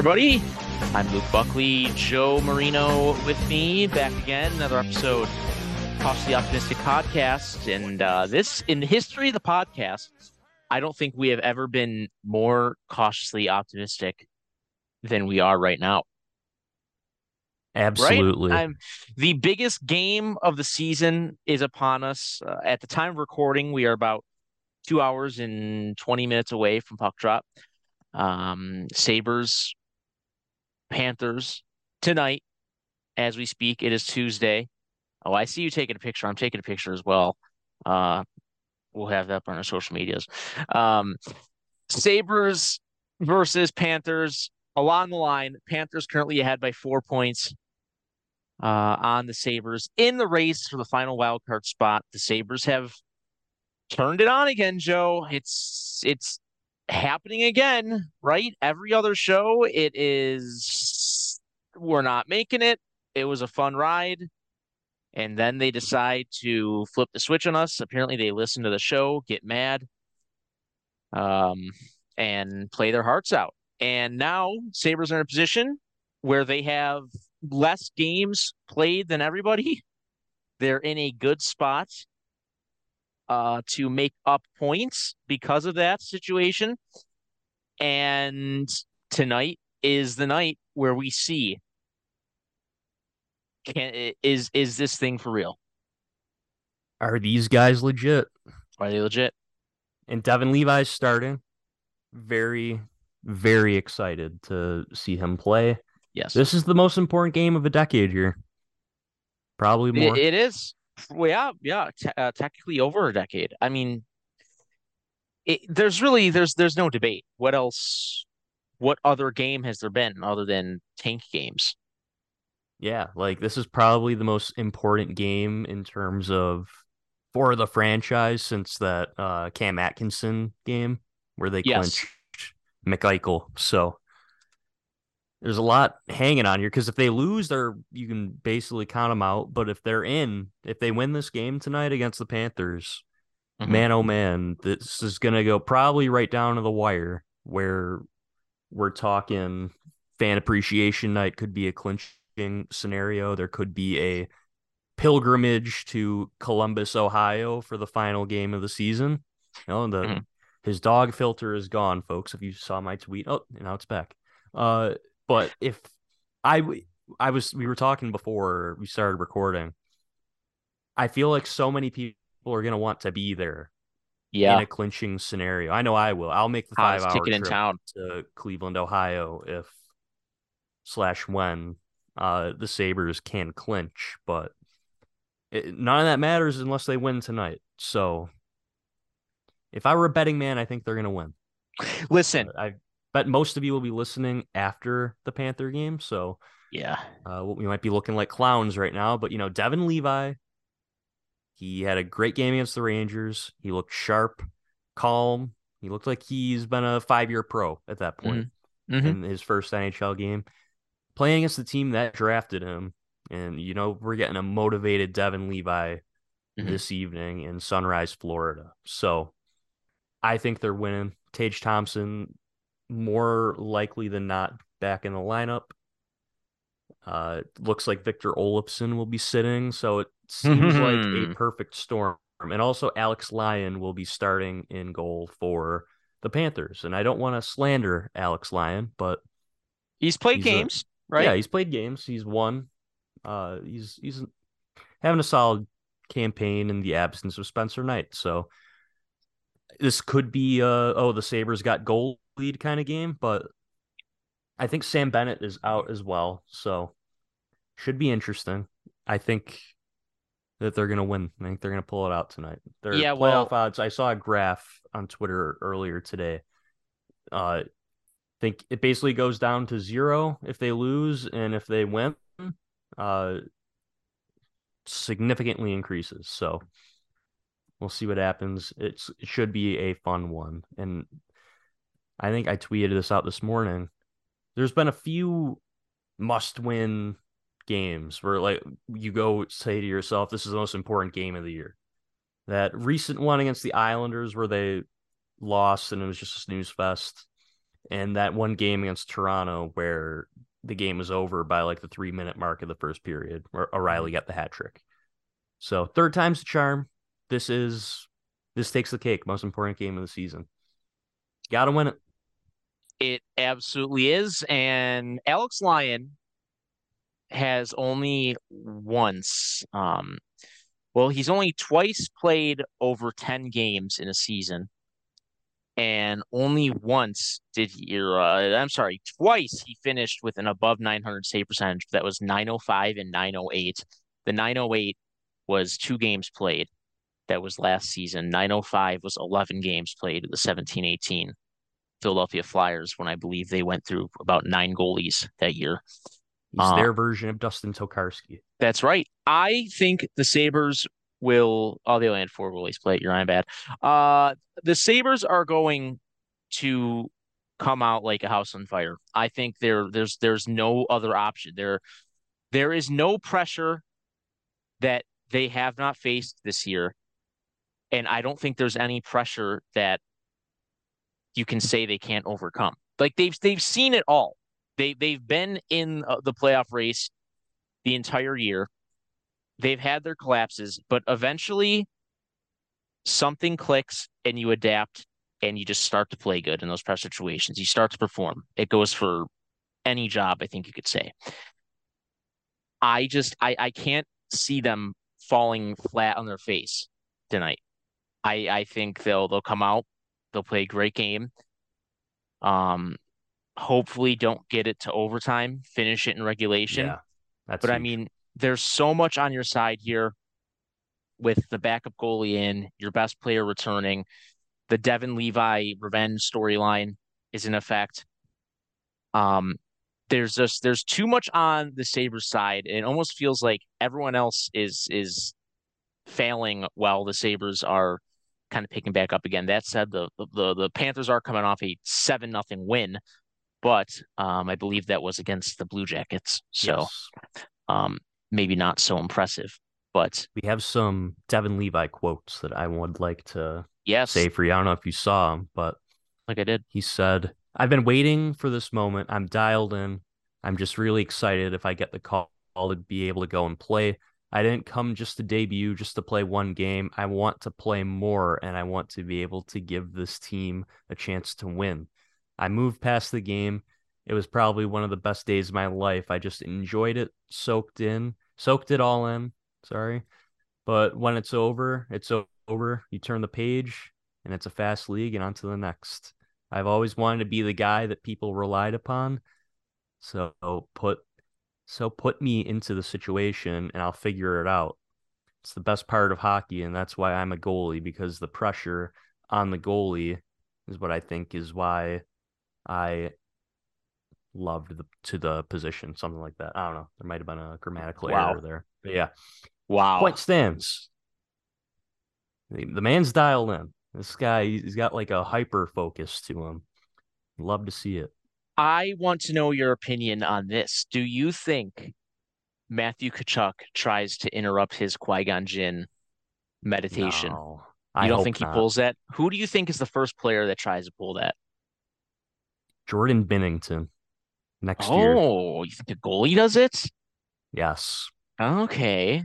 everybody. I'm Luke Buckley, Joe Marino with me, back again, another episode of Cautiously Optimistic podcast. And uh, this, in the history of the podcast, I don't think we have ever been more cautiously optimistic than we are right now. Absolutely. Right? The biggest game of the season is upon us. Uh, at the time of recording, we are about two hours and 20 minutes away from puck drop. Um, Sabres, Panthers tonight as we speak. It is Tuesday. Oh, I see you taking a picture. I'm taking a picture as well. Uh, we'll have that up on our social medias. Um, Sabres versus Panthers along the line. Panthers currently ahead by four points uh, on the Sabres in the race for the final wild card spot. The Sabres have turned it on again, Joe. It's it's happening again, right? Every other show, it is we're not making it. It was a fun ride. And then they decide to flip the switch on us. Apparently, they listen to the show, get mad, um, and play their hearts out. And now Sabres are in a position where they have less games played than everybody. They're in a good spot uh, to make up points because of that situation. And tonight is the night where we see can is is this thing for real? Are these guys legit? Are they legit? And Devon Levi's starting. Very, very excited to see him play. Yes. This is the most important game of a decade here. Probably more. it, it is. Well, yeah, yeah, te- uh, technically over a decade. I mean, it, there's really there's there's no debate. What else? What other game has there been other than tank games? Yeah, like this is probably the most important game in terms of for the franchise since that uh Cam Atkinson game where they yes. clinched McEichel. So there's a lot hanging on here because if they lose, they're you can basically count them out. But if they're in, if they win this game tonight against the Panthers, mm-hmm. man oh man, this is gonna go probably right down to the wire where we're talking fan appreciation night could be a clinching scenario. There could be a pilgrimage to Columbus, Ohio for the final game of the season. You know, the mm-hmm. his dog filter is gone, folks. If you saw my tweet, oh, now it's back. Uh, but if I I was we were talking before we started recording, I feel like so many people are gonna want to be there. Yeah. In a clinching scenario. I know I will. I'll make the five hour town to Cleveland, Ohio if slash when uh the Sabres can clinch, but it, none of that matters unless they win tonight. So if I were a betting man, I think they're gonna win. Listen, uh, I but most of you will be listening after the Panther game. So yeah, uh, we might be looking like clowns right now. But you know, Devon Levi, he had a great game against the Rangers. He looked sharp, calm. He looked like he's been a five year pro at that point mm-hmm. Mm-hmm. in his first NHL game, playing against the team that drafted him. And you know, we're getting a motivated Devon Levi mm-hmm. this evening in Sunrise, Florida. So I think they're winning. Tage Thompson more likely than not back in the lineup. Uh, looks like Victor Olofsson will be sitting, so it seems like a hmm. perfect storm. And also, Alex Lyon will be starting in goal for the Panthers. And I don't want to slander Alex Lyon, but he's played he's games, a, right? Yeah, he's played games. He's won. Uh, he's he's having a solid campaign in the absence of Spencer Knight. So this could be uh oh the Sabres got gold lead kind of game, but I think Sam Bennett is out as well, so should be interesting. I think that they're gonna win. I think they're gonna pull it out tonight. Their yeah, playoff well, odds. I saw a graph on Twitter earlier today. Uh, think it basically goes down to zero if they lose, and if they win, uh, significantly increases. So we'll see what happens. It's it should be a fun one, and I think I tweeted this out this morning. There's been a few must win games where like you go say to yourself, this is the most important game of the year. That recent one against the Islanders where they lost and it was just a snooze fest. and that one game against Toronto where the game was over by like the three minute mark of the first period, where O'Reilly mm-hmm. got the hat trick. So third time's the charm. This is this takes the cake. Most important game of the season. Got to win it. It absolutely is. And Alex Lyon has only once, um, well, he's only twice played over 10 games in a season. And only once did he, uh, I'm sorry, twice he finished with an above 900 save percentage. That was 905 and 908. The 908 was two games played. That was last season. 905 was 11 games played the 17 18. Philadelphia Flyers when I believe they went through about nine goalies that year. He's uh, their version of Dustin Tokarski. That's right. I think the Sabres will. Oh, they only had four goalies play. You're bad. Uh, the Sabres are going to come out like a house on fire. I think there there's there's no other option. There there is no pressure that they have not faced this year. And I don't think there's any pressure that you can say they can't overcome. Like they've they've seen it all. They they've been in uh, the playoff race the entire year. They've had their collapses, but eventually something clicks and you adapt and you just start to play good in those pressure situations. You start to perform. It goes for any job, I think you could say. I just I I can't see them falling flat on their face tonight. I I think they'll they'll come out They'll play a great game. Um, hopefully don't get it to overtime, finish it in regulation. Yeah, that's but huge. I mean, there's so much on your side here with the backup goalie in, your best player returning, the Devon Levi revenge storyline is in effect. Um, there's just there's too much on the Sabres side. It almost feels like everyone else is is failing while the Sabres are kind of picking back up again. That said, the the the Panthers are coming off a seven nothing win, but um, I believe that was against the Blue Jackets, so yes. um, maybe not so impressive. But we have some Devon Levi quotes that I would like to yes. say for you. I don't know if you saw them, but like I did, he said, "I've been waiting for this moment. I'm dialed in. I'm just really excited if I get the call to be able to go and play. I didn't come just to debut, just to play one game. I want to play more and I want to be able to give this team a chance to win. I moved past the game. It was probably one of the best days of my life. I just enjoyed it, soaked in, soaked it all in. Sorry. But when it's over, it's over. You turn the page and it's a fast league and on to the next. I've always wanted to be the guy that people relied upon. So put so put me into the situation and I'll figure it out. It's the best part of hockey, and that's why I'm a goalie because the pressure on the goalie is what I think is why I loved the to the position, something like that. I don't know. There might have been a grammatical wow. error there. But yeah. Wow. Point stands. The, the man's dialed in. This guy, he's got like a hyper focus to him. Love to see it. I want to know your opinion on this. Do you think Matthew Tkachuk tries to interrupt his Qui Gon Jinn meditation? No, you don't think he not. pulls that? Who do you think is the first player that tries to pull that? Jordan Binnington next oh, year. Oh, you think the goalie does it? Yes. Okay.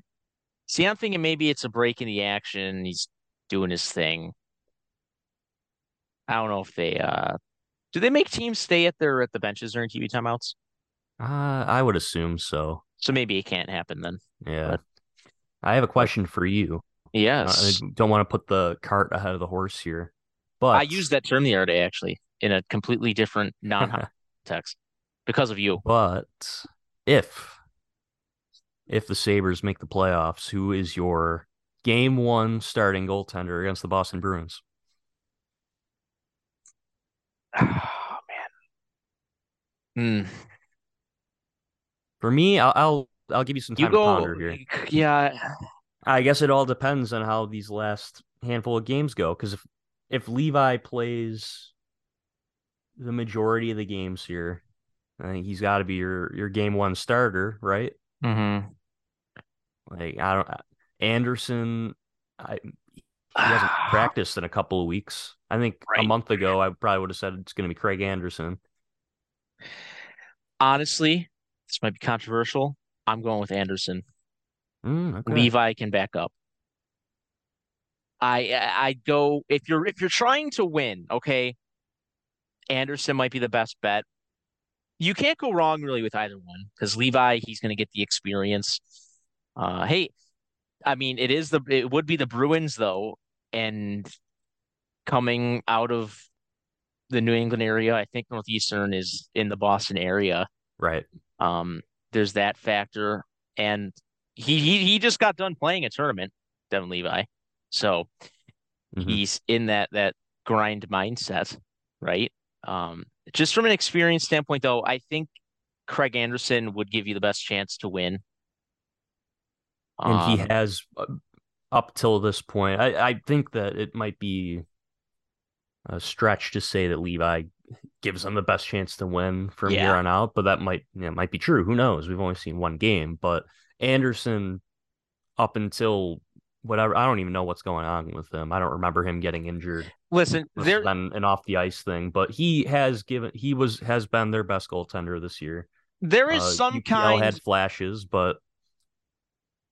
See, I'm thinking maybe it's a break in the action. He's doing his thing. I don't know if they uh do they make teams stay at their at the benches during TV timeouts? Uh, I would assume so. So maybe it can't happen then. Yeah. But... I have a question for you. Yes. I don't want to put the cart ahead of the horse here, but I used that term the other day actually in a completely different non-text because of you. But if if the Sabres make the playoffs, who is your game one starting goaltender against the Boston Bruins? Oh man. Hmm. For me, I'll, I'll I'll give you some time you go, to ponder here. Yeah. I guess it all depends on how these last handful of games go. Because if if Levi plays the majority of the games here, I think he's got to be your your game one starter, right? Mm-hmm. Like I don't Anderson, I he hasn't practiced in a couple of weeks. I think Right. a month ago I probably would have said it's going to be Craig Anderson. Honestly, this might be controversial. I'm going with Anderson. Mm, okay. Levi can back up. I I go if you're if you're trying to win, okay. Anderson might be the best bet. You can't go wrong really with either one because Levi he's going to get the experience. Uh, hey, I mean it is the it would be the Bruins though, and coming out of the New England area, I think Northeastern is in the Boston area. Right. Um, there's that factor, and he he he just got done playing a tournament, Devon Levi, so Mhm. he's in that that grind mindset, right? Um, just from an experience standpoint, though, I think Craig Anderson would give you the best chance to win. and he Um, has uh, up till this point. I, I think that it might be a stretch to say that Levi gives them the best chance to win from Yeah. here on out, but that might you know, might be true. Who knows? We've only seen one game, but Anderson up until whatever I don't even know what's going on with him. I don't remember him getting injured. listen, there been an off the ice thing, but he has given he was has been their best goaltender this year. there is Uh, some UPL kind. had flashes, but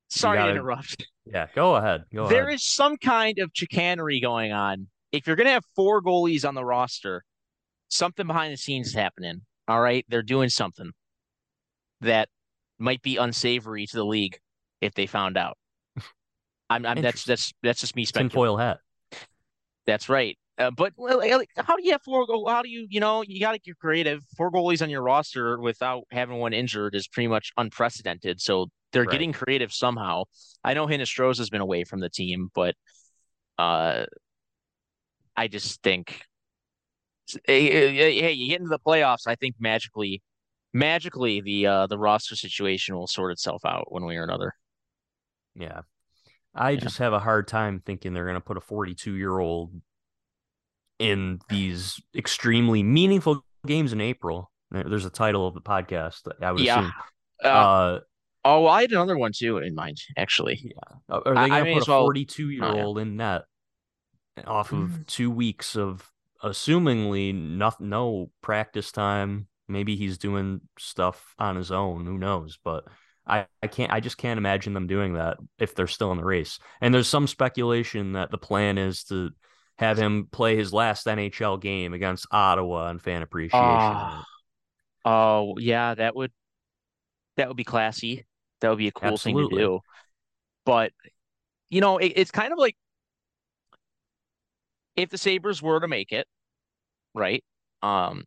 sorry gotta- to interrupt. yeah, go ahead. Go There ahead. is some kind of chicanery going on. If you're going to have four goalies on the roster, something behind the scenes is happening. All right. They're doing something that might be unsavory to the league if they found out. I'm, I'm that's that's that's just me speculating. tinfoil hat. That's right. Uh, but like, how do you have four go? How do you you know you got to get creative. Four goalies on your roster without having one injured is pretty much unprecedented. So they're Right. getting creative somehow. I know Hinostroza has been away from the team, but uh, I just think hey, hey, hey, you get into the playoffs. I think magically, magically the uh the roster situation will sort itself out one way or another. Yeah. I Yeah. just have a hard time thinking they're going to put a 42 year old in these extremely meaningful games in April. There's a title of the podcast. That I would Yeah. assume. Uh, Uh, oh, well, I had another one too in mind, actually. Yeah. are they going to put a well- 42 year old in net off of Mm. two weeks of assumingly no, no practice time? Maybe he's doing stuff on his own. Who knows? But I, I can't. I just can't imagine them doing that if they're still in the race. And there's some speculation that the plan is to have him play his last NHL game against Ottawa on fan appreciation. Night. Oh, yeah, that would that would be classy. That would be a cool thing to do. But you know, it, it's kind of like if the Sabres were to make it, right? Um,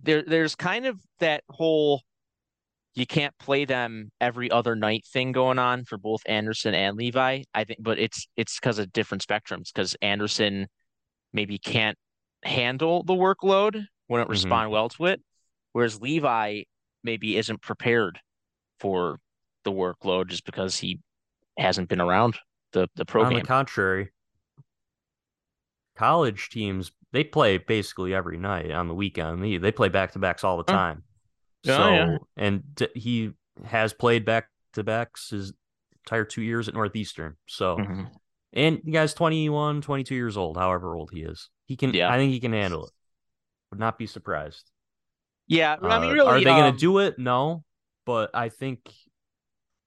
there there's kind of that whole you can't play them every other night thing going on for both Anderson and Levi. I think, but it's it's because of different spectrums. Because Anderson maybe can't handle the workload, wouldn't Mhm. respond well to it, whereas Levi maybe isn't prepared for the workload just because he hasn't been around the the pro On the contrary, college teams they play basically every night on the weekend. They they play back to backs all the Huh. time. Yeah, so yeah. and d- he has played back to backs his entire two years at Northeastern. So Mhm. and the guy's 21, 22 years old, however old he is. He can Yeah. I think he can handle it. Would not be surprised. Yeah, I mean, Uh, really, are they um, going to do it? No, but I think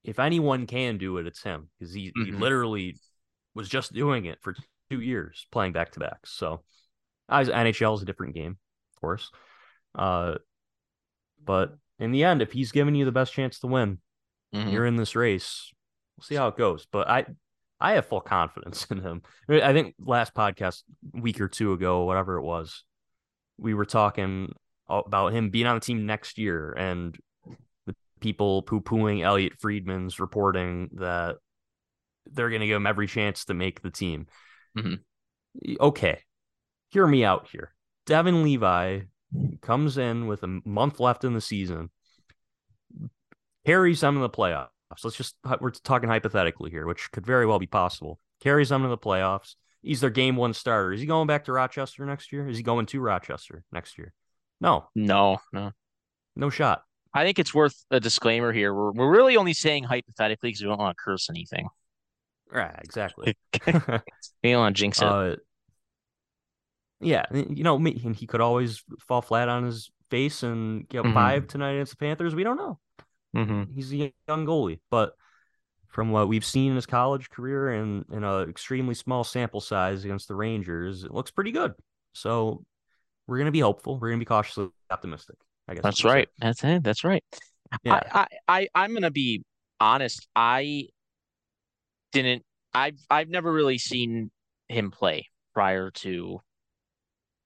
if anyone can do it, it's him because he, he Mhm. literally was just doing it for two years, playing back to backs. So, I NHL is a different game, of course. Uh, but in the end, if he's giving you the best chance to win, mhm. you're in this race. We'll see how it goes. But I, I have full confidence in him. I think last podcast, week or two ago, whatever it was, we were talking about him being on the team next year and the people poo pooing Elliotte Friedman's reporting that they're going to give him every chance to make the team. Mhm. Okay, hear me out here. Devon Levi comes in with a month left in the season, carries them in the playoffs. Let's just we're talking hypothetically here, which could very well be possible. Carries them to the playoffs. He's their game one starter. Is he going back to Rochester next year? Is he going to Rochester next year? No, No, no. no shot. I think it's worth a disclaimer here. We're we're really only saying hypothetically because we don't want to curse anything. Right, exactly. We don't want to jinx it. uh, Yeah, you know, and he could always fall flat on his face and get Mhm. five tonight against the Panthers. We don't know. Mm-hmm. He's a young goalie, but from what we've seen in his college career and in an extremely small sample size against the Rangers, it looks pretty good. So we're gonna be hopeful. We're gonna be cautiously optimistic. I guess That's we could say. right. That's it. That's right. Yeah, I, I, I, I'm gonna be honest. I didn't. I've, I've never really seen him play prior to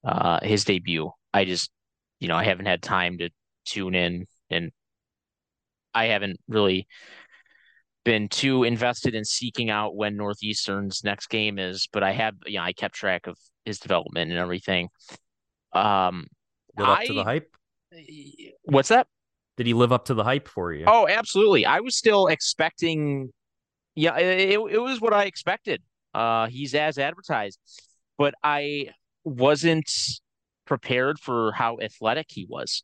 uh his debut. I just, you know, I haven't had time to tune in, and I haven't really been too invested in seeking out when Northeastern's next game is. But I have, you know, I kept track of his development and everything. Um, live up to the hype. what's that? Did he live up to the hype for you? Oh, absolutely. I was still expecting. Yeah, it, it, was what I expected. Uh, he's as advertised, but I wasn't prepared for how athletic he was.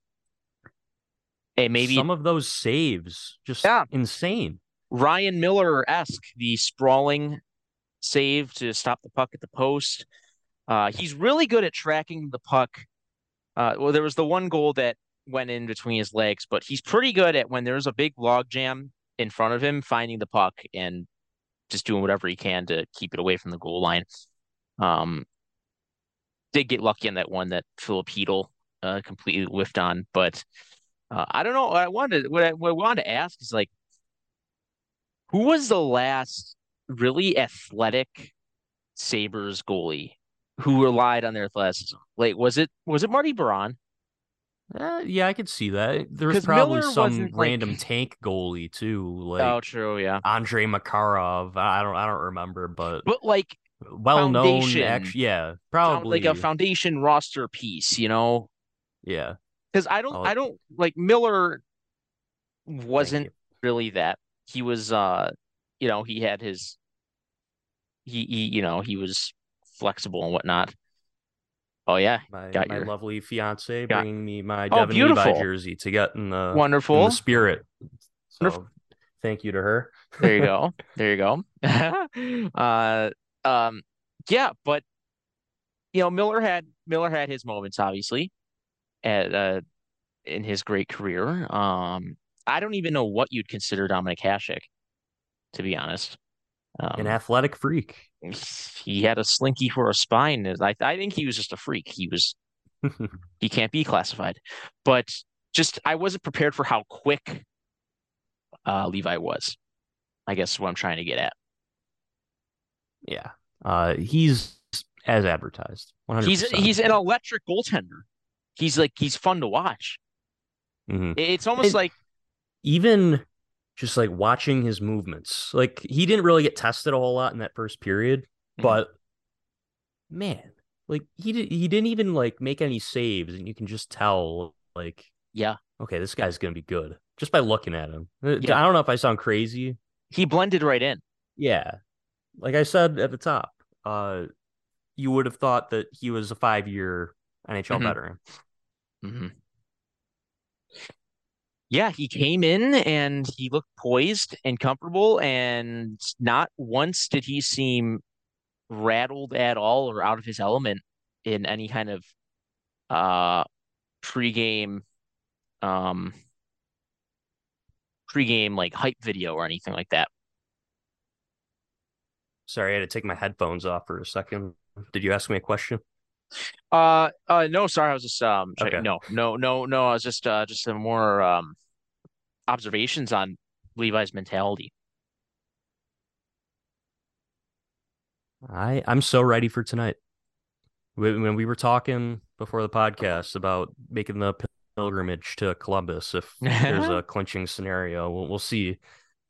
And maybe some of those saves just Yeah. insane. Ryan Miller esque, the sprawling save to stop the puck at the post. Uh, he's really good at tracking the puck. Uh, well, there was the one goal that went in between his legs, but he's pretty good at when there's a big log jam in front of him, finding the puck and just doing whatever he can to keep it away from the goal line. Um, did get lucky on that one that Philip Hedel uh, completely whiffed on, but uh, I don't know. I wanted what I, what I wanted to ask is like, who was the last really athletic Sabres goalie who relied on their athleticism? Like, was it was it Marty Biron? Uh, yeah, I could see that. There's probably Miller some wasn't, like- random tank goalie too, like oh, true, yeah. Andrei Makarov. I don't, I don't remember, but But like, well known. Actually, yeah, probably like a foundation roster piece, you know? yeah. Because I don't, Oh. I don't like Miller wasn't really that. He was, uh, you know, he had his, he, he, you know, he was flexible and whatnot. Oh yeah, My, got my your- lovely fiance got- bringing me my Oh, Devon Levi jersey to get in the in wonderful. the spirit. So Wonderful. thank you to her. There you go. There you go. uh, um, yeah, but you know, Miller had Miller had his moments, obviously, at uh, in his great career. Um, I don't even know what you'd consider Dominik Hasek, to be honest. An Um, athletic freak. he had a slinky for a spine. I I think he was just a freak. He was he can't be classified, but just I wasn't prepared for how quick uh, Levi was. I guess what I'm trying to get at. yeah. Uh, he's as advertised. 100%. He's he's an electric goaltender. He's like he's fun to watch. Mhm. It's almost And- like even just like watching his movements. Like he didn't really get tested a whole lot in that first period, Mhm. but man, like he did, he didn't even like make any saves, and you can just tell like yeah, okay, this guy's gonna be good just by looking at him. Uh, Yeah. I don't know if I sound crazy. he blended right in. Yeah, like I said at the top, uh, you would have thought that he was a five year NHL Mhm. veteran. hmm Yeah, he came in and he looked poised and comfortable, and not once did he seem rattled at all or out of his element in any kind of uh pregame um pregame like hype video or anything like that. Sorry, I had to take my headphones off for a second. Did you ask me a question? Uh, uh, no, sorry, I was just um, Okay. no, no, no, no, I was just uh, just some more um, observations on Levi's mentality. I I'm so ready for tonight. When when we were talking before the podcast about making the pilgrimage to Columbus, if there's a clinching scenario, we'll, we'll see.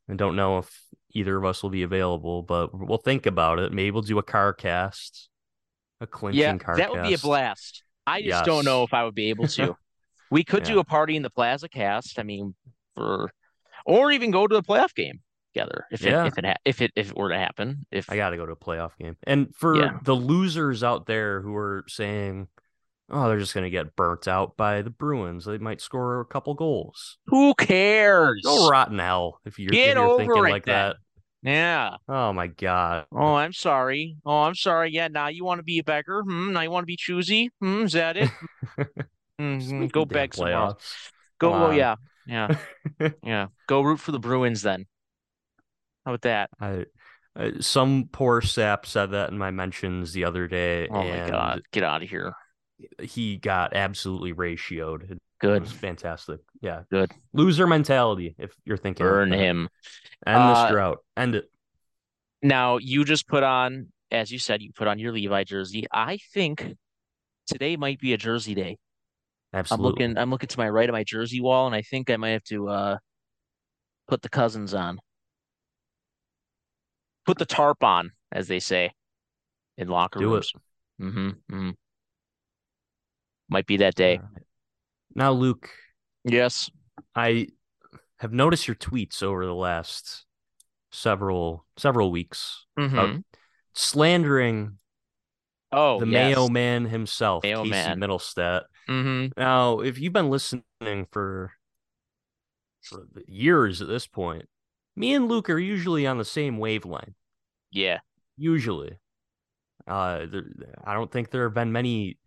I don't know if either of us will be available, but we'll think about it. Maybe we'll do a car cast, a clinching Yeah, car that would be a blast. I just don't know if I would be able to. We could do a party in the Plaza Cast. I mean, for or even go to the playoff game together if it if it ha- if it if it were to happen. If I got to go to a playoff game. And for Yeah. the losers out there who are saying, "Oh, they're just going to get burnt out by the Bruins. They might score a couple goals." who cares? Go rotten hell if you're, Get if you're thinking like that. Yeah. Oh my god. Oh, I'm sorry. Oh, I'm sorry. Yeah, now you want to be a beggar? Hmm. Now you want to be choosy? Hmm. Is that it? Hmm, Go beg some more. Go. Well, yeah. Yeah. Yeah. Go root for the Bruins then. How about that? I, I some poor sap said that in my mentions the other day, Oh my God. Get out of here. he got absolutely ratioed. It Good. fantastic. Yeah, Good. Loser mentality. If you're thinking, Burn him. End Uh, this drought. End it. Now you just put on, as you said, you put on your Levi jersey. I think today might be a jersey day. Absolutely. I'm looking. I'm looking to my right of my jersey wall, and I think I might have to uh put the Cozens on. Put the tarp on, as they say, in locker Do it. rooms. Mm-hmm, mm-hmm. Might be that day. Now, Luke, Yes. I have noticed your tweets over the last several several weeks Mm-hmm. slandering Oh, the yes. Mayo man himself, Mayo Casey man. Mittelstadt. Mm-hmm. Now, if you've been listening for, for years at this point, me and Luke are usually on the same wavelength. Yeah. Usually, uh, there, I don't think there have been many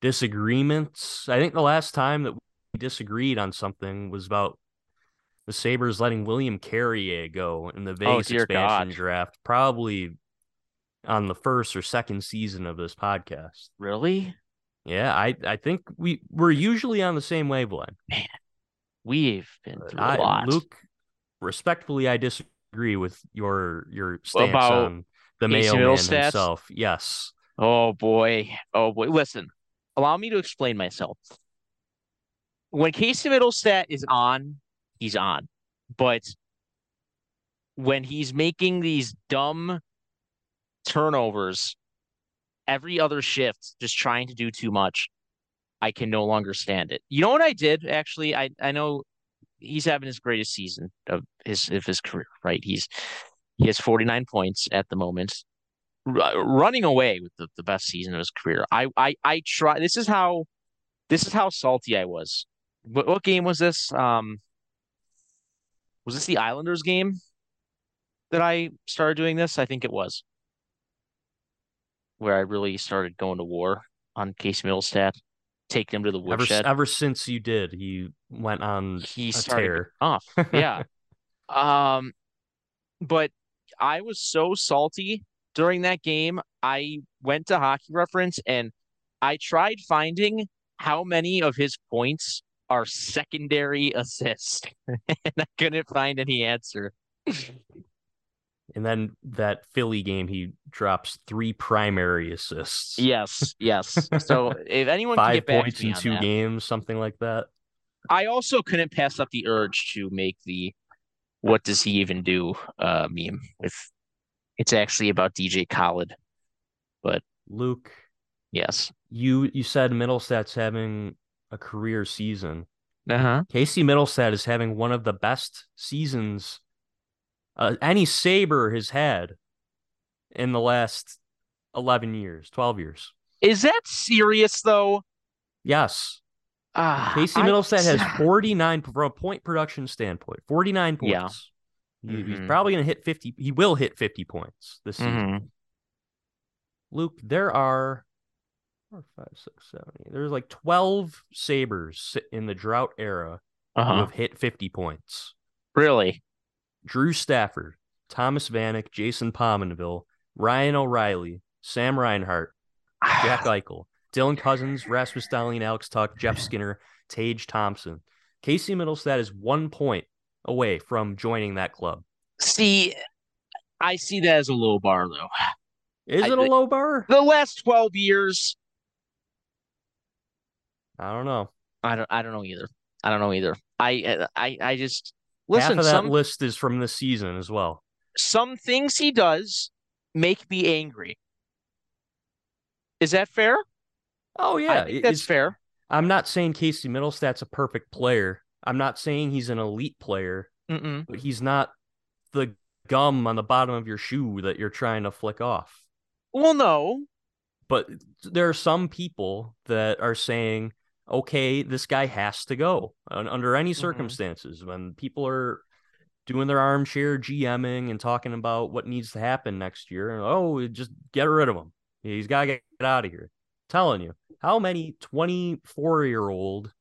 disagreements. I think the last time that we disagreed on something was about the Sabres letting William Carrier go in the oh, Vegas Oh, expansion God. draft, probably on the first or second season of this podcast. Really? Yeah, I I think we we're usually on the same wavelength. Man, We've been through a I, lot. Luke, respectfully, I disagree with your your stance About on the Casey Mayo man Mittelstadt? himself. Yes, Oh boy. Oh boy. Listen, allow me to explain myself. When Casey Mittelstadt is on, he's on. But when he's making these dumb turnovers every other shift, just trying to do too much, I can no longer stand it. You know what I did actually? I I know he's having his greatest season of his of his career, right? He's he has 49 points at the moment running away with the, the best season of his career. I I I try. This is how this is how salty I was. What, what game was this? Um, was this the Islanders game that I started doing this? I think it was where I really started going to war on Case Mittelstadt, taking him to the ever woodshed. ever since you did, he went on he a started tear. off. Yeah. Um, but I was so salty during that game. I went to Hockey Reference and I tried finding how many of his points are secondary assists, and I couldn't find any answer. And then that Philly game, he drops three primary assists. Yes, yes. So if anyone can five get back points in two that. games, something like that. I also couldn't pass up the urge to make the "What does he even do?" uh, meme with. It's actually about DJ Khaled. But Luke, Yes. you you said Mittelstadt's having a career season. Uh huh. Casey Middlestat is having one of the best seasons uh, any Sabre has had in the last 11 years, 12 years. Is that serious though? Yes. Ah, Casey I- has 49 from a point production standpoint, 49 points. Yeah. He- He's probably going to hit 50. He will hit 50 points this season. Mhm. Luke, there are four, five, six, seven, eight. There's like 12 Sabres in the drought era who Uh-huh. have hit 50 points. Really? Drew Stafford, Thomas Vanek, Jason Pominville, Ryan O'Reilly, Sam Reinhart, Jack Eichel, Dylan Cozens, Rasmus Dahlin, Alex Tuch, Jeff Skinner, Tage Thompson. Casey Mittelstadt is one point away from joining that club. See, I see that as a low bar though. Is I it a low bar? The last 12 years, I don't know. I don't I don't know either. I don't know either. I I I just listen, Half of that some list is from this season as well. some things he does make me angry. Is that fair? Oh yeah, that's fair. I'm not saying Casey Mittelstadt's a perfect player. I'm not saying he's an elite player, Mm-mm. but he's not the gum on the bottom of your shoe that you're trying to flick off. Well, no. But there are some people that are saying, okay, this guy has to go un- under any Mhm. circumstances. When people are doing their armchair GMing and talking about what needs to happen next year. and Oh, just get rid of him. He's got to get out of here. I'm telling you, how many 24 year old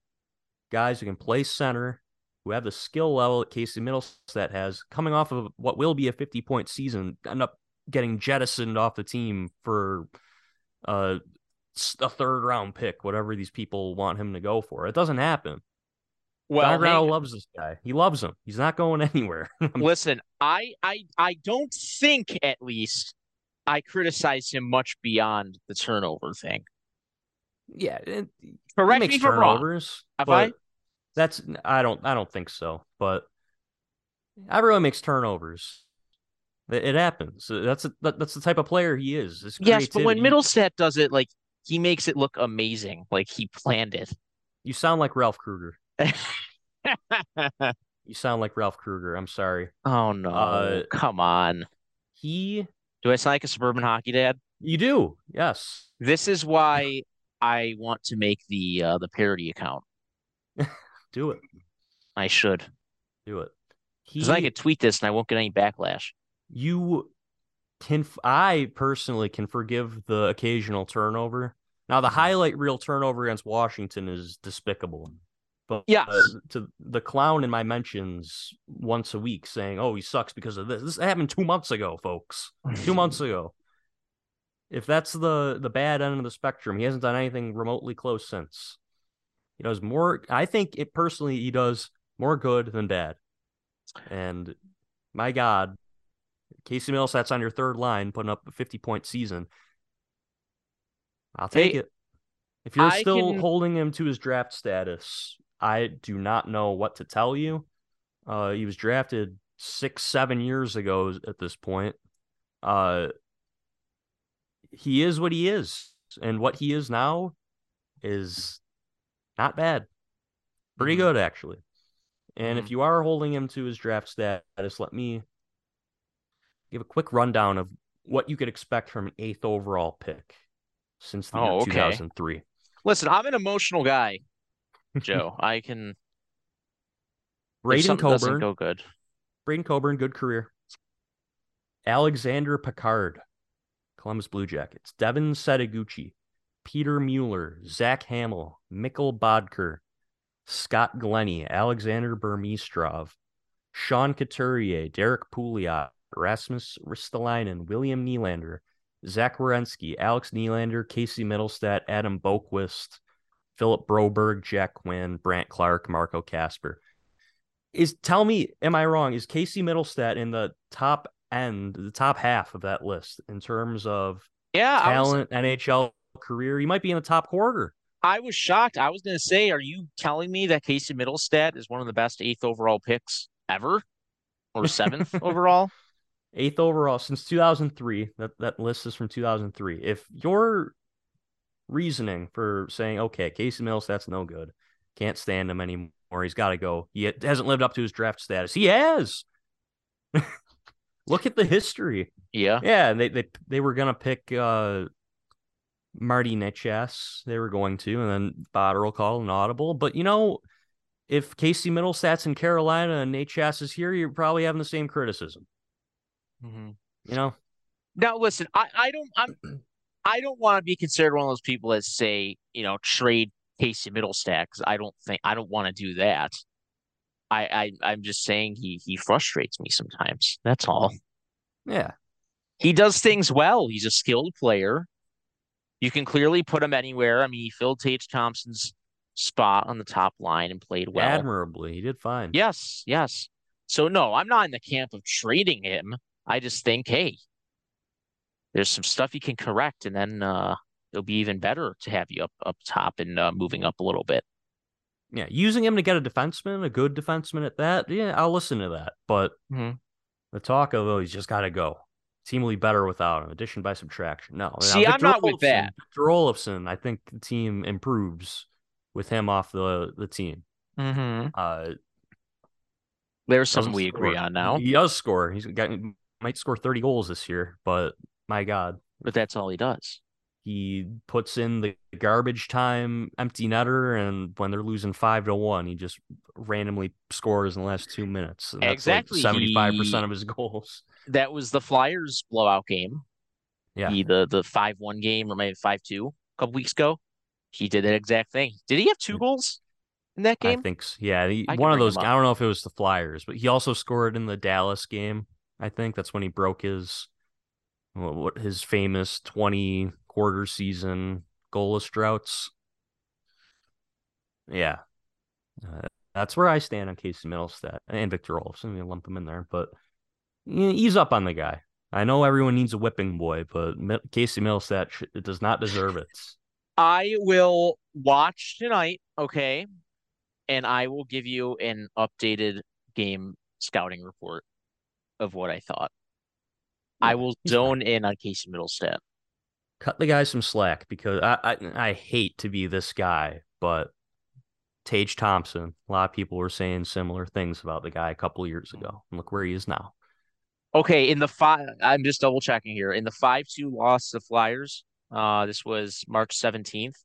guys who can play center, who have the skill level that Casey Mittelstadt has, coming off of what will be a 50 point season, end up getting jettisoned off the team for uh, a third round pick, whatever these people want him to go for. It doesn't happen. Well, Don loves this guy. He loves him. He's not going anywhere. listen, I, I, I don't think at least I criticize him much beyond the turnover thing. Yeah, it, correct me if I'm wrong. Have I? That's I don't I don't think so, but everyone makes turnovers. It, it happens. That's a, that, that's the type of player he is. Yes, but when Mittelstadt does it, like he makes it look amazing, like he planned it. You sound like Ralph Krueger. you sound like Ralph Krueger. I'm sorry. Oh no! Uh, Come on. He. Do I sound like a suburban hockey dad? You do. Yes. This is why I want to make the uh, the parody account. do it. I should. Do it. Because I could tweet this and I won't get any backlash. You can. I personally can forgive the occasional turnover. Now the highlight reel turnover against Washington is despicable. But yeah, uh, to the clown in my mentions once a week saying, "Oh, he sucks because of this." This happened two months ago, folks. two months ago. If that's the the bad end of the spectrum, he hasn't done anything remotely close since. He does more. I think it personally, he does more good than bad. And my God, Casey Mittelstadt's on your third line, putting up a fifty point season. I'll take hey, it. If you're I still can... holding him to his draft status, I do not know what to tell you. Uh, he was drafted six, seven years ago at this point. Uh, he is what he is, and what he is now is not bad. Pretty mm-hmm. good, actually. And mm-hmm. if you are holding him to his draft status, let me give a quick rundown of what you could expect from an eighth overall pick since the oh, year okay. 2003. Listen, I'm an emotional guy. Joe. I can. Braydon Coburn go good. Braydon Coburn, good career. Alexander Picard, Columbus Blue Jackets. Devin Setoguchi, Peter Mueller, Zach Hamill, Mikkel Boedker, Scott Glennie, Alexander Burmistrov, Sean Couturier, Derrick Pouliot, Rasmus Ristolainen, William Nylander, Zach Werenski, Alex Nylander, Casey Mittelstadt, Adam Boqvist, Philip Broberg, Jack Quinn, Brandt Clarke, Marco Kasper. Is tell me, am I wrong? Is Casey Mittelstadt in the top end, the top half of that list in terms of yeah talent, was, NHL career? He might be in the top quarter. I was shocked. I was going to say, are you telling me that Casey Mittelstadt is one of the best eighth overall picks ever, or seventh overall? Eighth overall since 2003. That that list is from 2003. If you're reasoning for saying, okay, Casey Mills, that's no good. Can't stand him anymore. He's got to go. He hasn't lived up to his draft status. He has. Look at the history. Yeah. Yeah. They they they were gonna pick uh Marty Necas. They were going to, and then Botterill called an audible. But you know, if Casey Mittelstadt's in Carolina and Necas is here, you're probably having the same criticism. Mm-hmm. You know. Now listen, I I don't I'm I don't want to be considered one of those people that say, you know, trade Casey Mittelstadt because I don't think I don't want to do that. I, I I'm just saying he he frustrates me sometimes. That's all. Yeah. He does things well. He's a skilled player. You can clearly put him anywhere. I mean, he filled Tage Thompson's spot on the top line and played well. Admirably. He did fine. Yes, yes. So no, I'm not in the camp of trading him. I just think, hey, there's some stuff you can correct, and then uh, it'll be even better to have you up up top and uh, moving up a little bit. Yeah, using him to get a defenseman, a good defenseman at that. Yeah, I'll listen to that. But mm-hmm. the talk of oh, he's just got to go. Team will be better without him. Addition by subtraction. No, see, now, I'm not Olofsson, with that. Victor Olofsson, I think the team improves with him off the the team. Mm-hmm. Uh, There's something we score. agree on now. He does score. He's got might score 30 goals this year, but my God. But that's all he does. He puts in the garbage time empty netter, and when they're losing five to one, he just randomly scores in the last two minutes. And that's Exactly. seventy five percent He- of his goals. That was the Flyers blowout game. Yeah. The the the five one game or maybe five two a couple weeks ago. He did that exact thing. Did he have two goals in that game? I think so. Yeah, he, one of those. I don't know if it was the Flyers, but he also scored in the Dallas game. I think that's when he broke his what, what his famous twenty quarter season goalless droughts. Yeah, uh, that's where I stand on Casey Mittelstadt and Victor Olofsson. We lump him in there, but yeah, ease up on the guy. I know everyone needs a whipping boy, but Casey Mittelstadt sh- does not deserve it. I will watch tonight, okay? And I will give you an updated game scouting report of what I thought. I will he's fine. zone in on Casey Mittelstadt. Cut the guy some slack because I, I I hate to be this guy, but Tage Thompson, a lot of people were saying similar things about the guy a couple of years ago. And look where he is now. Okay, in the five, I'm just double checking here. In the five-two loss to Flyers, uh, this was March 17th.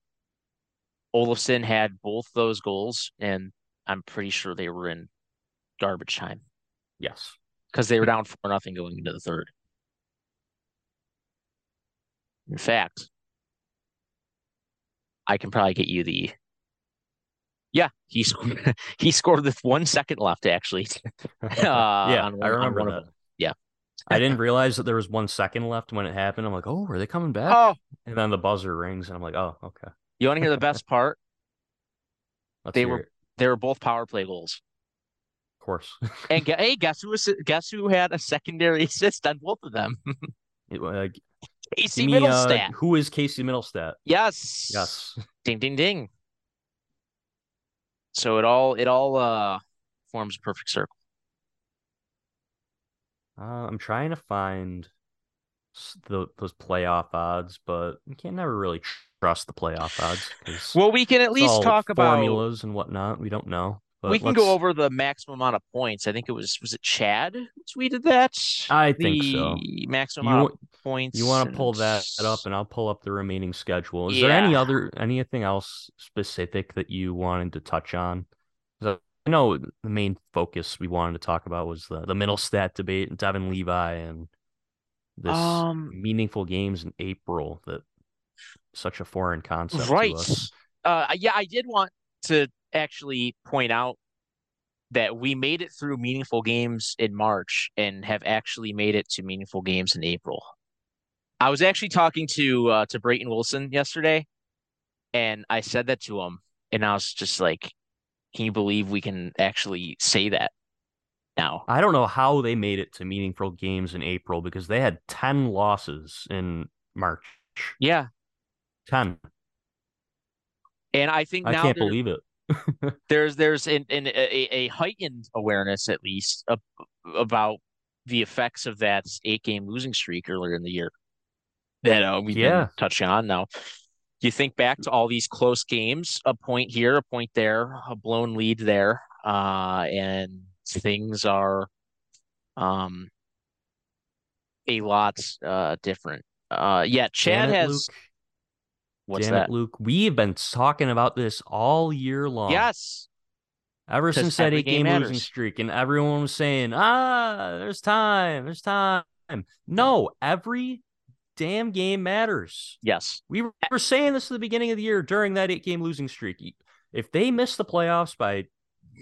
Olofsson had both those goals, and I'm pretty sure they were in garbage time Yes. because they were down four nothing going into the third. In fact, I can probably get you the. Yeah, he scored. he scored with one second left, actually. Uh, yeah, on one- I remember of that. them. Yeah. I didn't realize that there was one second left when it happened. I'm like, oh, are they coming back? Oh, And then the buzzer rings, and I'm like, oh, okay. you want to hear the best part? Let's They were- it. They were both power play goals. of course. And hey, guess who was guess who had a secondary assist on both of them? It- uh, Casey me, uh, who is Casey Mittelstadt? Yes. Yes. Ding ding ding. So it all it all uh forms a perfect circle. Uh, I'm trying to find the, those playoff odds, but you can't never really trust the playoff odds. Well, we can at least talk about formulas and whatnot. We don't know. But we can let's- go over the maximum amount of points. I think it was was it Chad who tweeted that? I think so. Maximum You, amount of points. you want to pull that up, and I'll pull up the remaining schedule. Is there any other anything else specific that you wanted to touch on? I know the main focus we wanted to talk about was the the Mittelstadt debate and Devon Levi and this Um, meaningful games in April that such a foreign concept Right. to us. Uh, yeah, I did want to actually point out that we made it through meaningful games in March and have actually made it to meaningful games in April. I was actually talking to uh, to Brayton Wilson yesterday, and I said that to him, and I was just like, "Can you believe we can actually say that now?" I don't know how they made it to meaningful games in April because they had 10 losses in March. Yeah, 10. and I think I can't believe it. there's there's an, an a, a heightened awareness at least ab- about the effects of that eight game losing streak earlier in the year that uh, we've Yeah. been touching on now. You think back to all these close games, a point here, a point there, a blown lead there, uh, and things are um a lot uh different. Uh yeah, Chad has Luke. What's Damn that? it, Luke. We've been talking about this all year long. Yes. Ever since that eight game game losing streak, and everyone was saying, ah, there's time, there's time. No, every damn game matters. Yes. We were saying this at the beginning of the year during that eight game losing streak. If they miss the playoffs by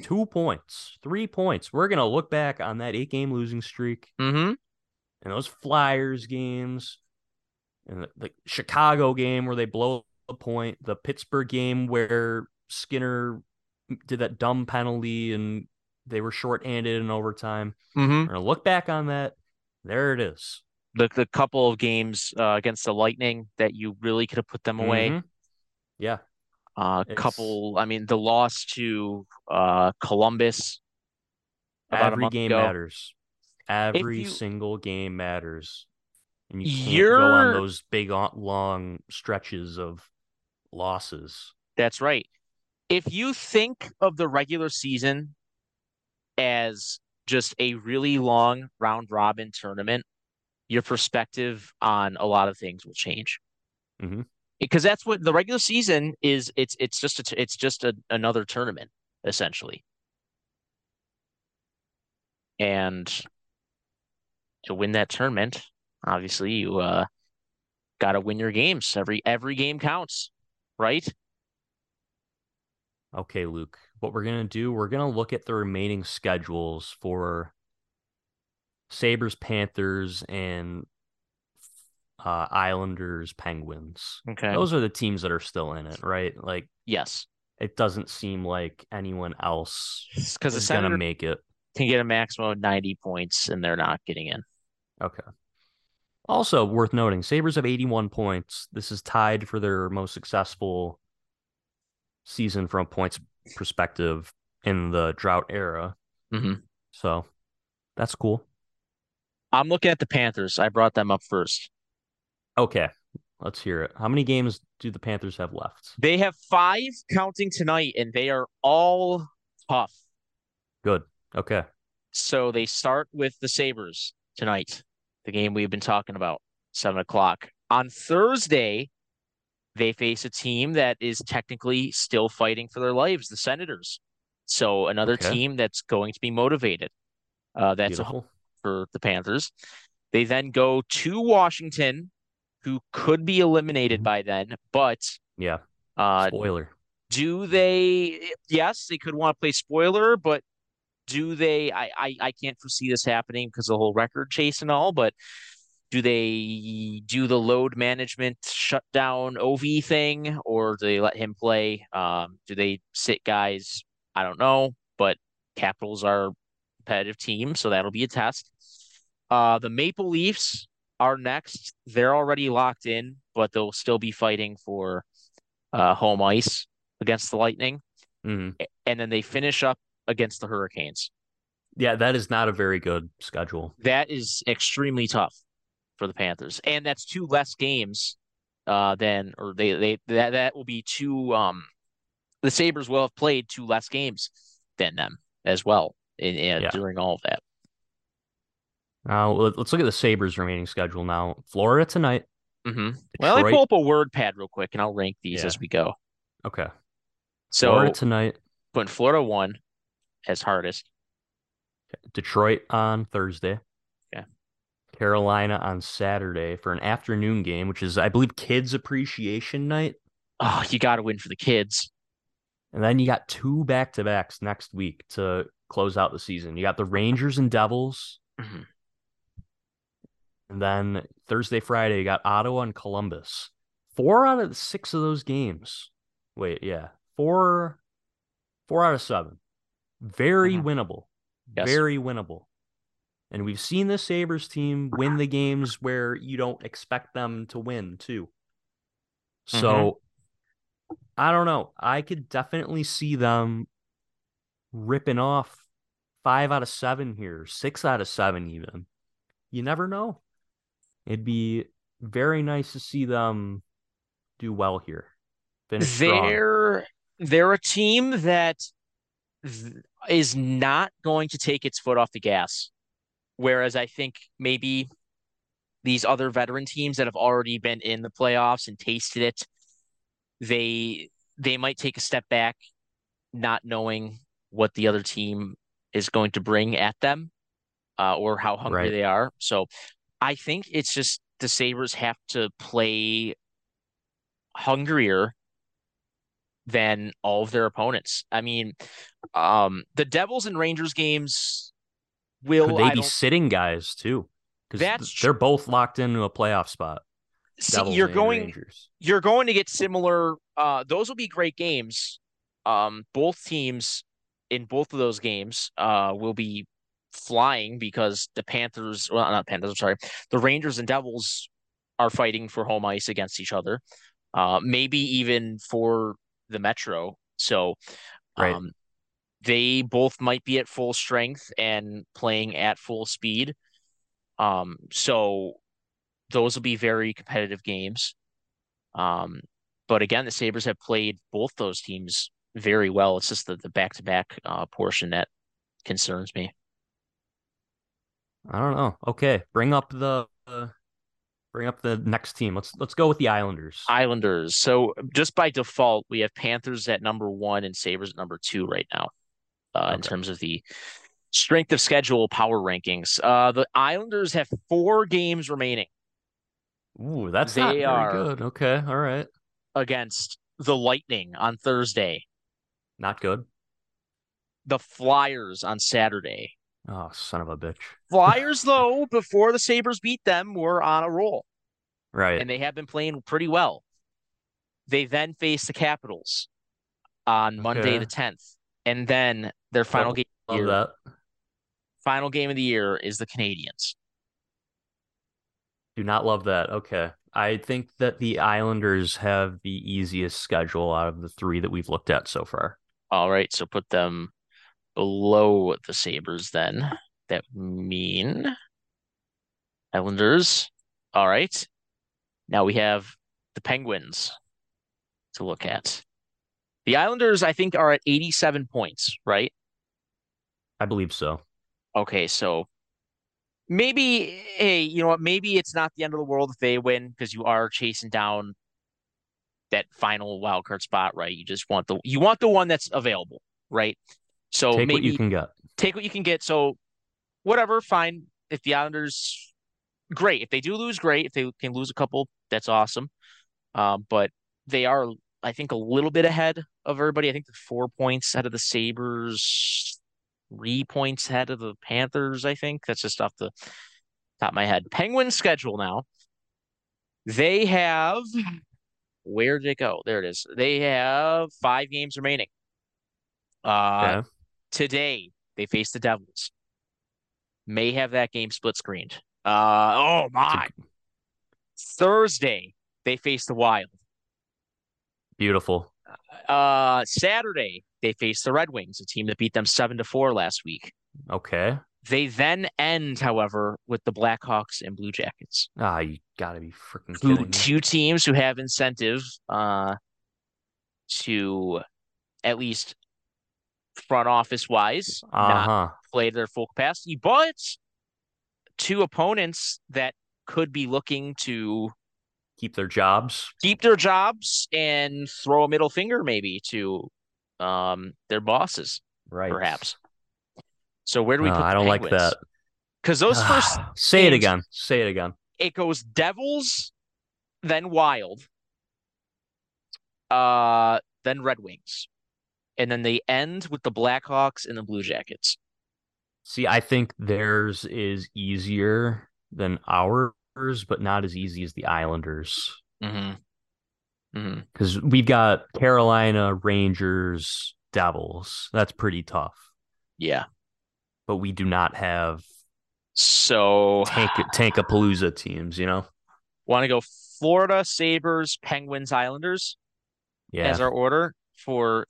two points, three points, we're going to look back on that eight game losing streak Mm-hmm. and those Flyers games and the, the Chicago game where they blow a point, the Pittsburgh game where Skinner did that dumb penalty and they were shorthanded in overtime. Mm-hmm. We're going to look back on that. There it is. the the couple of games uh, against the Lightning that you really could have put them away. Mhm. Yeah. Uh, couple, I mean, the loss to uh, Columbus about a Every month game ago. matters. Every you- single game matters. And you can't You're- go on those big, long stretches of losses. That's right. If you think of the regular season as just a really long round robin tournament, your perspective on a lot of things will change. Mhm. because that's what the regular season is. It's it's just a, it's just a, another tournament essentially, and to win that tournament, obviously you uh, got to win your games. Every every game counts, right? Okay, Luke. What we're gonna do, we're gonna look at the remaining schedules for Sabres, Panthers, and uh, Islanders, Penguins. Okay. Those are the teams that are still in it, right? Like Yes, it doesn't seem like anyone else because is gonna make it. can get a maximum of ninety points, and they're not getting in. Okay. Also worth noting, Sabres have 81 points. This is tied for their most successful season from a points perspective in the drought era. Mhm. So that's cool. I'm looking at the Panthers. I brought them up first. Okay. Let's hear it. How many games do the Panthers have left? They have five counting tonight, and they are all tough. Good. Okay. So they start with the Sabres tonight, the game we've been talking about, seven o'clock. On Thursday, they face a team that is technically still fighting for their lives, the Senators. So another Okay. team that's going to be motivated. Uh, that's a for the Panthers. They then go to Washington, who could be eliminated by then, but Yeah. uh, Spoiler. do they? Yes, they could want to play spoiler, but do they? I, I, I can't foresee this happening because the whole record chase and all. But do they do the load management shutdown OV thing, or do they let him play? Um, do they sit guys? I don't know, but Capitals are competitive team, so that'll be a test. Uh, the Maple Leafs are next. They're already locked in, but they'll still be fighting for uh, home ice against the Lightning, hmm and then they finish up against the Hurricanes. Yeah, that is not a very good schedule. That is extremely tough for the Panthers, and that's two less games uh, than, or they they that that will be two. Um, the Sabres will have played two less games than them as well in, in Yeah. during all of that. Now let- let's look at the Sabres remaining schedule now. Florida tonight. Mm-hmm. Well, let me pull up a word pad real quick, and I'll rank these Yeah. as we go. Okay. So Florida tonight. putting Florida one as hardest. Detroit on Thursday. Yeah. Carolina on Saturday for an afternoon game, which is, I believe, Kids Appreciation Night. Oh, you got to win for the kids. And then you got two back to backs next week to close out the season. You got the Rangers and Devils. Mhm. And then Thursday, Friday, you got Ottawa and Columbus. Four out of the six of those games. Wait, yeah. Four four out of seven. Very Mhm. winnable. Yes. Very winnable. And we've seen the Sabres team win the games where you don't expect them to win, too. So I don't know. I could definitely see them ripping off five out of seven here, six out of seven, even. You never know. It'd be very nice to see them do well here. Finish. They're they're a team that th- is not going to take its foot off the gas. Whereas I think maybe these other veteran teams that have already been in the playoffs and tasted it, they they might take a step back, not knowing what the other team is going to bring at them, uh, or how hungry Right. they are. So I think it's just the Sabres have to play hungrier than all of their opponents. I mean, um, the Devils and Rangers games will Could they be sitting guys too? Because That's they're both locked into a playoff spot. see you're going Rangers. you're going to get similar uh those will be great games. Um both teams in both of those games uh will be flying because the Panthers well not Panthers, I'm sorry. The Rangers and Devils are fighting for home ice against each other. Uh maybe even for the Metro. So Right. um they both might be at full strength and playing at full speed. Um so those will be very competitive games. Um, but again, the Sabres have played both those teams very well. It's just the the back to back uh portion that concerns me. I don't know. Okay, bring up the uh, bring up the next team. Let's let's go with the Islanders. Islanders. So just by default, we have Panthers at number one and Sabres at number two right now, uh, okay. in terms of the strength of schedule power rankings. Uh, the Islanders have four games remaining. Ooh, that's they not very good. Okay, all right. Against the Lightning on Thursday. Not good. The Flyers on Saturday. Oh, son of a bitch. Flyers, though, before the Sabres beat them, were on a roll. Right. And they have been playing pretty well. They then face the Capitals on okay. Monday the 10th. And then their final game of the year, that. final game of the year is the Canadiens. Do not love that. Okay. I think that the Islanders have the easiest schedule out of the three that we've looked at so far. All right. So put them below the Sabres then. That mean Islanders. All right. Now we have the Penguins to look at. The Islanders, I think, are at 87 points, right? I believe so. Okay, so maybe, hey, you know what? Maybe it's not the end of the world if they win because you are chasing down that final wild card spot, right? You just want the you want the one that's available, right? So take maybe what you can get. Take what you can get. So whatever, fine. If the Islanders, great. If they do lose, great. If they can lose a couple, that's awesome. Um, but they are, I think, a little bit ahead of everybody. I think the four points out of the Sabres, three points ahead of the Panthers. I think that's just off the top of my head. Penguins schedule now. They have where did it go? There it is. They have five games remaining. Uh, yeah today they face the Devils. May have that game split screened. Uh, oh my. Thursday they face the Wild. Beautiful. Uh, Saturday they face the Red Wings, a team that beat them seven to four last week. Okay. They then end, however, with the Blackhawks and Blue Jackets. Ah, you gotta be freaking kidding me. Two teams who have incentive uh to at least front office wise, uh-huh. not play their full capacity, but two opponents that could be looking to keep their jobs, keep their jobs, and throw a middle finger maybe to um, their bosses, right? Perhaps. So where do we? Uh, put I don't Penguins? like that. Because those first say games, it again. Say it again. It goes Devils, then Wild, uh, then Red Wings and then they end with the Blackhawks and the Blue Jackets. See, I think theirs is easier than ours, but not as easy as the Islanders. Because mm-hmm. we've got Carolina, Rangers, Devils. That's pretty tough. Yeah. But we do not have so tank Tankapalooza teams, you know? Want to go Florida, Sabres, Penguins, Islanders yeah. as our order for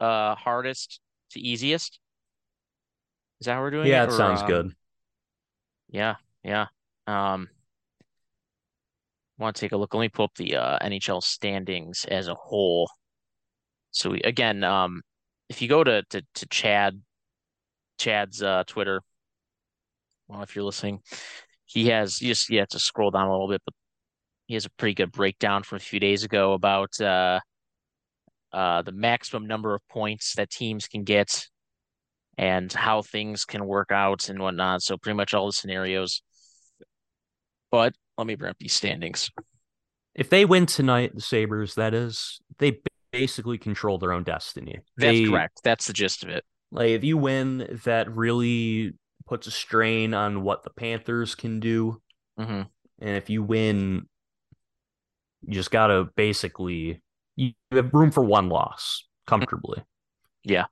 uh hardest to easiest? Is that how we're doing yeah, it? it or, sounds um, good. Yeah, yeah. Um want to take a look. Let me pull up the uh, NHL standings as a whole. So we, again, um, if you go to to, to Chad, Chad's uh, Twitter, well, if you're listening, he has you just you have to scroll down a little bit, but he has a pretty good breakdown from a few days ago about uh, uh, the maximum number of points that teams can get and how things can work out and whatnot. So pretty much all the scenarios. But let me bring up these standings. If they win tonight, the Sabres, that is, they basically control their own destiny. That's they, correct. That's the gist of it. Like if you win, that really puts a strain on what the Panthers can do. Mm-hmm. And if you win, you just gotta basically you have room for one loss comfortably. Yeah.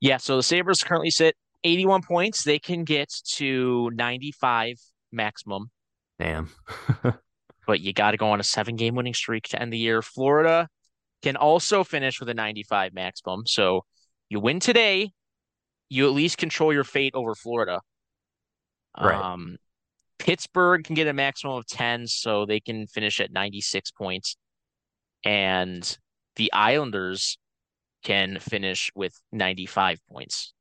Yeah. So the Sabres currently sit 81 points. They can get to 95 maximum. Damn. but you got to go on a seven game winning streak to end the year. Florida can also finish with a 95 maximum. So you win today, you at least control your fate over Florida. Right. Um, Pittsburgh can get a maximum of 10, so they can finish at 96 points and the Islanders can finish with 95 points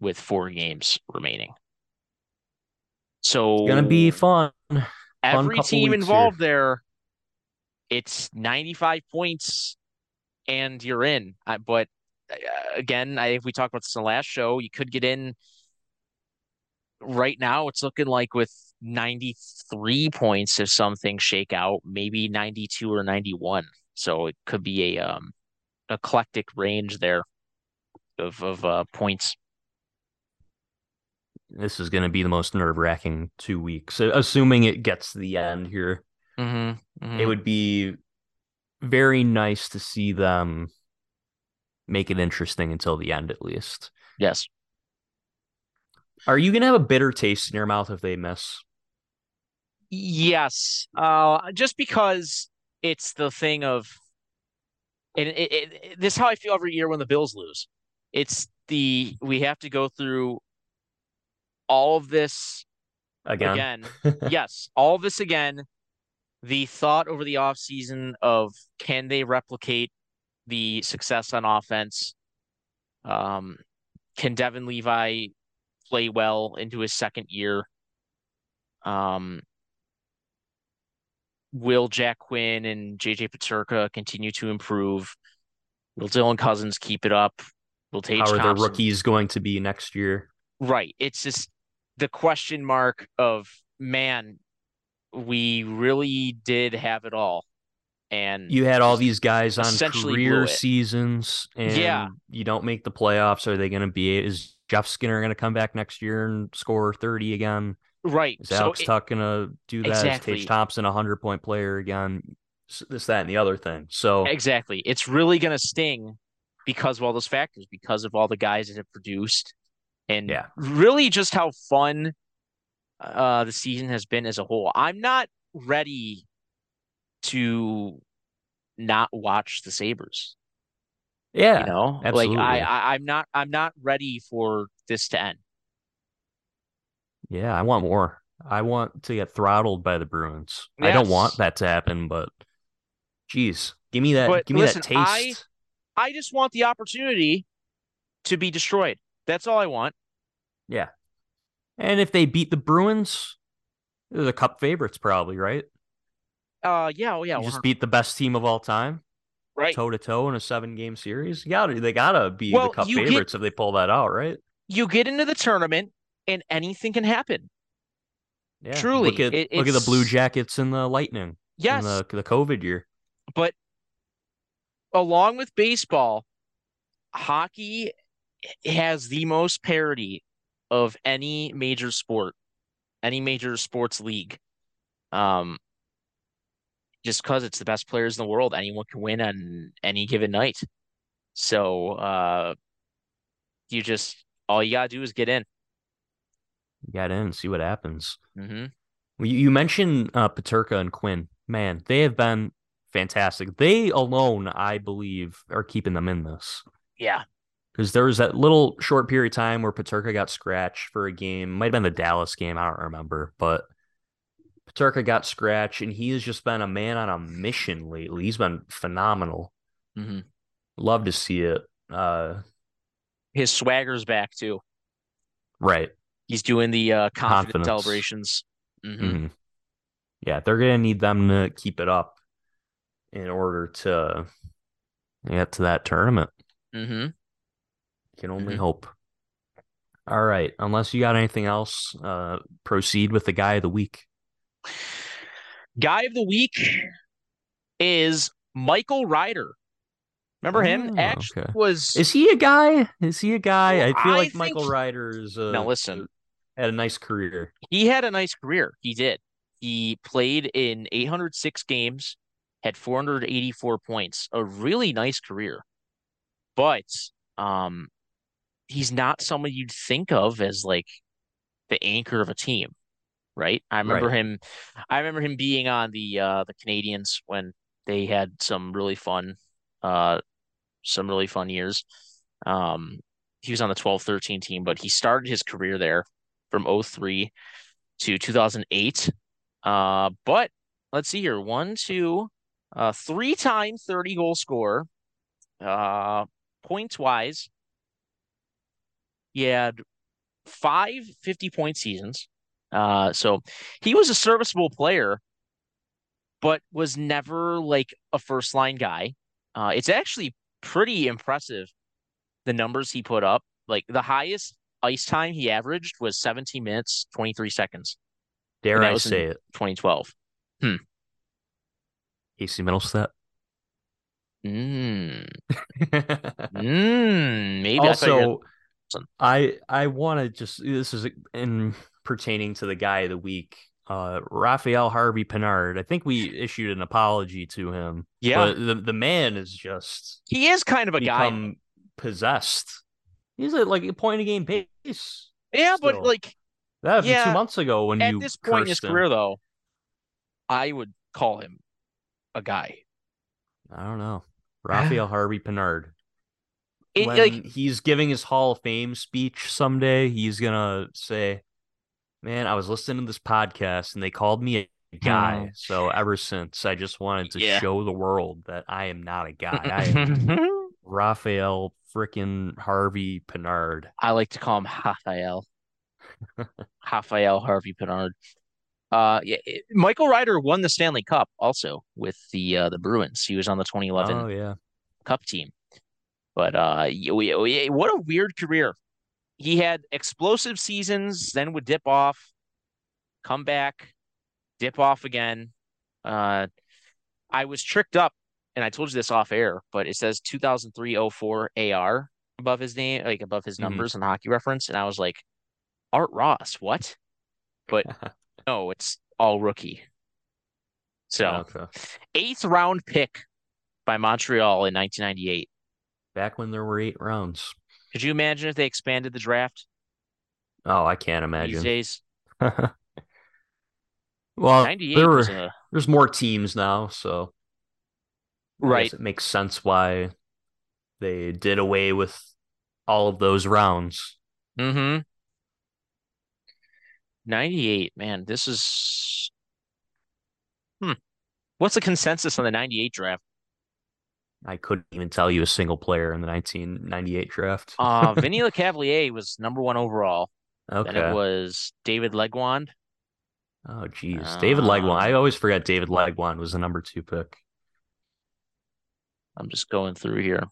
with four games remaining. So it's gonna be fun. every team involved here. there, it's 95 points and you're in. but uh, again, I, if we talked about this in the last show, you could get in right now. It's looking like with 93 points if something shake out, maybe 92 or 91. So it could be a um eclectic range there of of uh, points. This is going to be the most nerve wracking two weeks, assuming it gets to the end here. Mm-hmm, mm-hmm. It would be very nice to see them make it interesting until the end, at least. Yes. Are you going to have a bitter taste in your mouth if they miss? Yes. Uh, just because it's the thing of, and it, it, it, this is how I feel every year when the Bills lose. It's the we have to go through all of this again. Again, yes, all of this again. The thought over the off season of can they replicate the success on offense? Um, can Devon Levi play well into his second year? Um, will Jack Quinn and JJ Peterka continue to improve? Will Dylan Cozens keep it up? Will Tage How are Thompson... the rookies going to be next year? Right. It's just the question mark of man, we really did have it all. And you had all these guys on career seasons, and yeah. you don't make the playoffs. Are they going to be? Is Jeff Skinner going to come back next year and score thirty again? Right. Is Alex so Tuch going to do that? Exactly. Is Tage Thompson a hundred point player again? This, that, and the other thing. So exactly, it's really going to sting because of all those factors, because of all the guys that have produced, and yeah. really just how fun uh, the season has been as a whole. I'm not ready to not watch the Sabres. Yeah, you know, absolutely. like I, I, I'm not, I'm not ready for this to end. Yeah, I want more. I want to get throttled by the Bruins. Yes. I don't want that to happen, but geez, give me that. But give me listen, that taste. I, I just want the opportunity to be destroyed. That's all I want. Yeah, and if they beat the Bruins, they're the Cup favorites, probably, right? Uh, yeah, oh yeah. You just beat the best team of all time, right? Toe to toe in a seven game series. Yeah, they gotta be well, the Cup favorites get, if they pull that out, right? You get into the tournament, and anything can happen. Yeah, truly. Look at it, look at the Blue Jackets and the Lightning. Yes, the the COVID year. But along with baseball, hockey has the most parity of any major sport, any major sports league. Um, just because it's the best players in the world, anyone can win on any given night. So uh, you just all you gotta do is get in. Get in, see what happens. Mm-hmm. Well, you, you mentioned uh, Peterka and Quinn. Man, they have been fantastic. They alone, I believe, are keeping them in this. Yeah, because there was that little short period of time where Peterka got scratched for a game. Might have been the Dallas game. I don't remember, but Peterka got scratched, and he has just been a man on a mission lately. He's been phenomenal. Mm-hmm. Love to see it. Uh, His swagger's back too. Right. He's doing the uh, confidence, confidence. celebrations. Mm-hmm. Mm-hmm. Yeah, they're gonna need them to keep it up in order to get to that tournament. Mm-hmm. Can only mm-hmm. hope. All right. Unless you got anything else, uh, proceed with the guy of the week. Guy of the week is Michael Ryder. Remember him? Oh, Actually, okay. was is he a guy? Is he a guy? Well, I feel I like Michael Ryder is. Uh, now listen, had a nice career. He had a nice career. He did. He played in 806 games, had 484 points. A really nice career, but um, he's not someone you'd think of as like the anchor of a team, right? I remember right. him. I remember him being on the uh, the Canadiens when they had some really fun, uh, some really fun years. Um, he was on the 12-13 team, but he started his career there from 03 to 2008. Uh, but let's see here. One, two, uh, three time 30 goal scorer. Uh, points wise, he had five 50 point seasons, Uh, so he was a serviceable player, but was never like a first line guy. Uh, it's actually pretty impressive the numbers he put up. Like the highest ice time he averaged was 17 minutes, 23 seconds. Dare I say it? 2012. Hmm. Casey Mittelstadt. Mm. mm, maybe. Also, I I, I want to just this is in pertaining to the guy of the week, uh, Raphael Harvey Pinard. I think we issued an apology to him. Yeah, the the man is just he is kind of a guy possessed. He's at like a point of game pace. Yeah, still. but like that yeah, two months ago when at you this point in his him. career, though, I would call him a guy. I don't know. Raphael Harvey Pinard. It, when like, he's giving his Hall of Fame speech someday, he's gonna say, "Man, I was listening to this podcast and they called me a guy. Hmm. So ever since, I just wanted to yeah. show the world that I am not a guy. I am Raphael freaking Harvey Pinard. I like to call him Raphael. Raphael Harvey Pinard. Uh, yeah, Michael Ryder won the Stanley Cup also with the uh, the Bruins. He was on the 2011 oh, yeah. Cup team. But uh, what a weird career. He had explosive seasons, then would dip off, come back, dip off again. Uh, I was tricked up, and I told you this off air, but it says 2003-04 AR above his name, like above his mm-hmm. numbers mm-hmm. in hockey reference, and I was like, Art Ross, what? But no, it's all rookie. So, okay. eighth round pick by Montreal in 1998. Back when there were eight rounds. Could you imagine if they expanded the draft? Oh, I can't imagine. These days. well, there were, a... there's more teams now, so right. it makes sense why they did away with all of those rounds. Mm-hmm. 98, man, this is hmm. What's the consensus on the 98 draft? I couldn't even tell you a single player in the 1998 draft. uh Vinny Lecavalier was number one overall. Okay. Then it was David Legwand. Oh geez. Uh, David Legwand. I always forget David Legwand was the number two pick. I'm just going through here.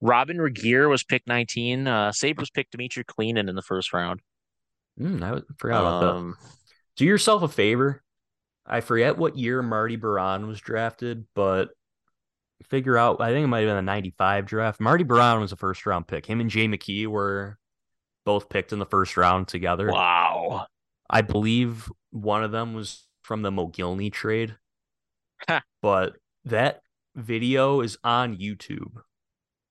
Robin Regehr was picked 19. Uh Sabres picked Dmitry Kalinin in the first round. Mm, I forgot about um, that. Do yourself a favor. I forget what year Marty Biron was drafted, but figure out. I think it might have been a '95 draft. Marty Biron was a first round pick. Him and Jay McKee were both picked in the first round together. Wow. I believe one of them was from the Mogilny trade. but that video is on YouTube.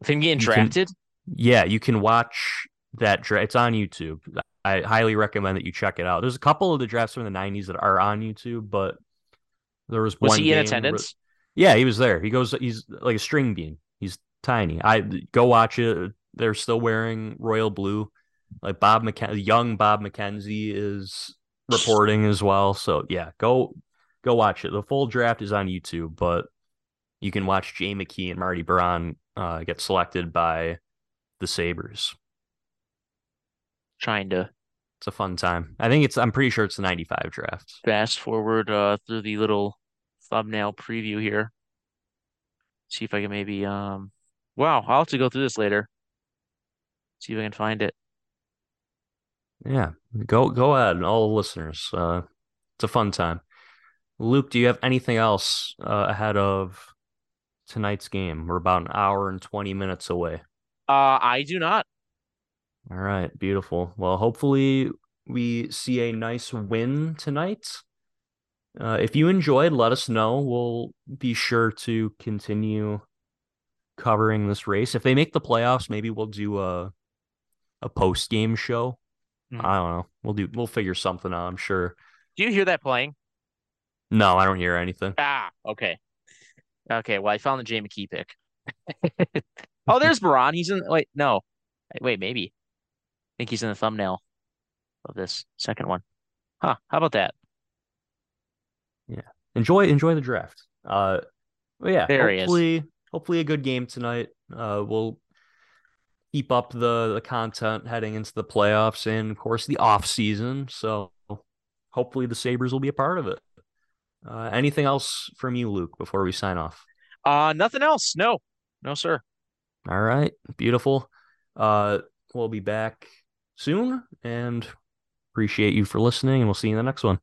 Of him getting you drafted? Can, yeah, you can watch that draft. It's on YouTube. I highly recommend that you check it out. There's a couple of the drafts from the 90s that are on YouTube, but there was, was one. he in attendance? Yeah, he was there. He goes, he's like a string bean. He's tiny. I go watch it. They're still wearing royal blue. Like Bob McKenzie, young Bob McKenzie is reporting as well. So yeah, go go watch it. The full draft is on YouTube, but you can watch Jay McKee and Marty Biron uh, get selected by the Sabres trying to it's a fun time. I think it's I'm pretty sure it's the 95 draft. Fast forward uh through the little thumbnail preview here. See if I can maybe um wow, I'll have to go through this later. See if I can find it. Yeah. Go go ahead, all the listeners. Uh it's a fun time. Luke, do you have anything else uh, ahead of tonight's game? We're about an hour and 20 minutes away. Uh I do not. All right, beautiful. Well, hopefully we see a nice win tonight. Uh, if you enjoyed, let us know. We'll be sure to continue covering this race. If they make the playoffs, maybe we'll do a a post game show. Mm. I don't know. We'll do. We'll figure something out. I'm sure. Do you hear that playing? No, I don't hear anything. Ah, okay. Okay. Well, I found the Jay McKee pick. oh, there's Biron. He's in. Wait, no. Wait, maybe think he's in the thumbnail of this second one. Huh. How about that? Yeah. Enjoy enjoy the draft. Uh yeah, there hopefully hopefully a good game tonight. Uh we'll keep up the the content heading into the playoffs and of course the off season. So hopefully the Sabres will be a part of it. Uh, anything else from you, Luke, before we sign off? Uh, nothing else. No, no, sir. All right, beautiful. Uh, we'll be back soon, and appreciate you for listening, and we'll see you in the next one.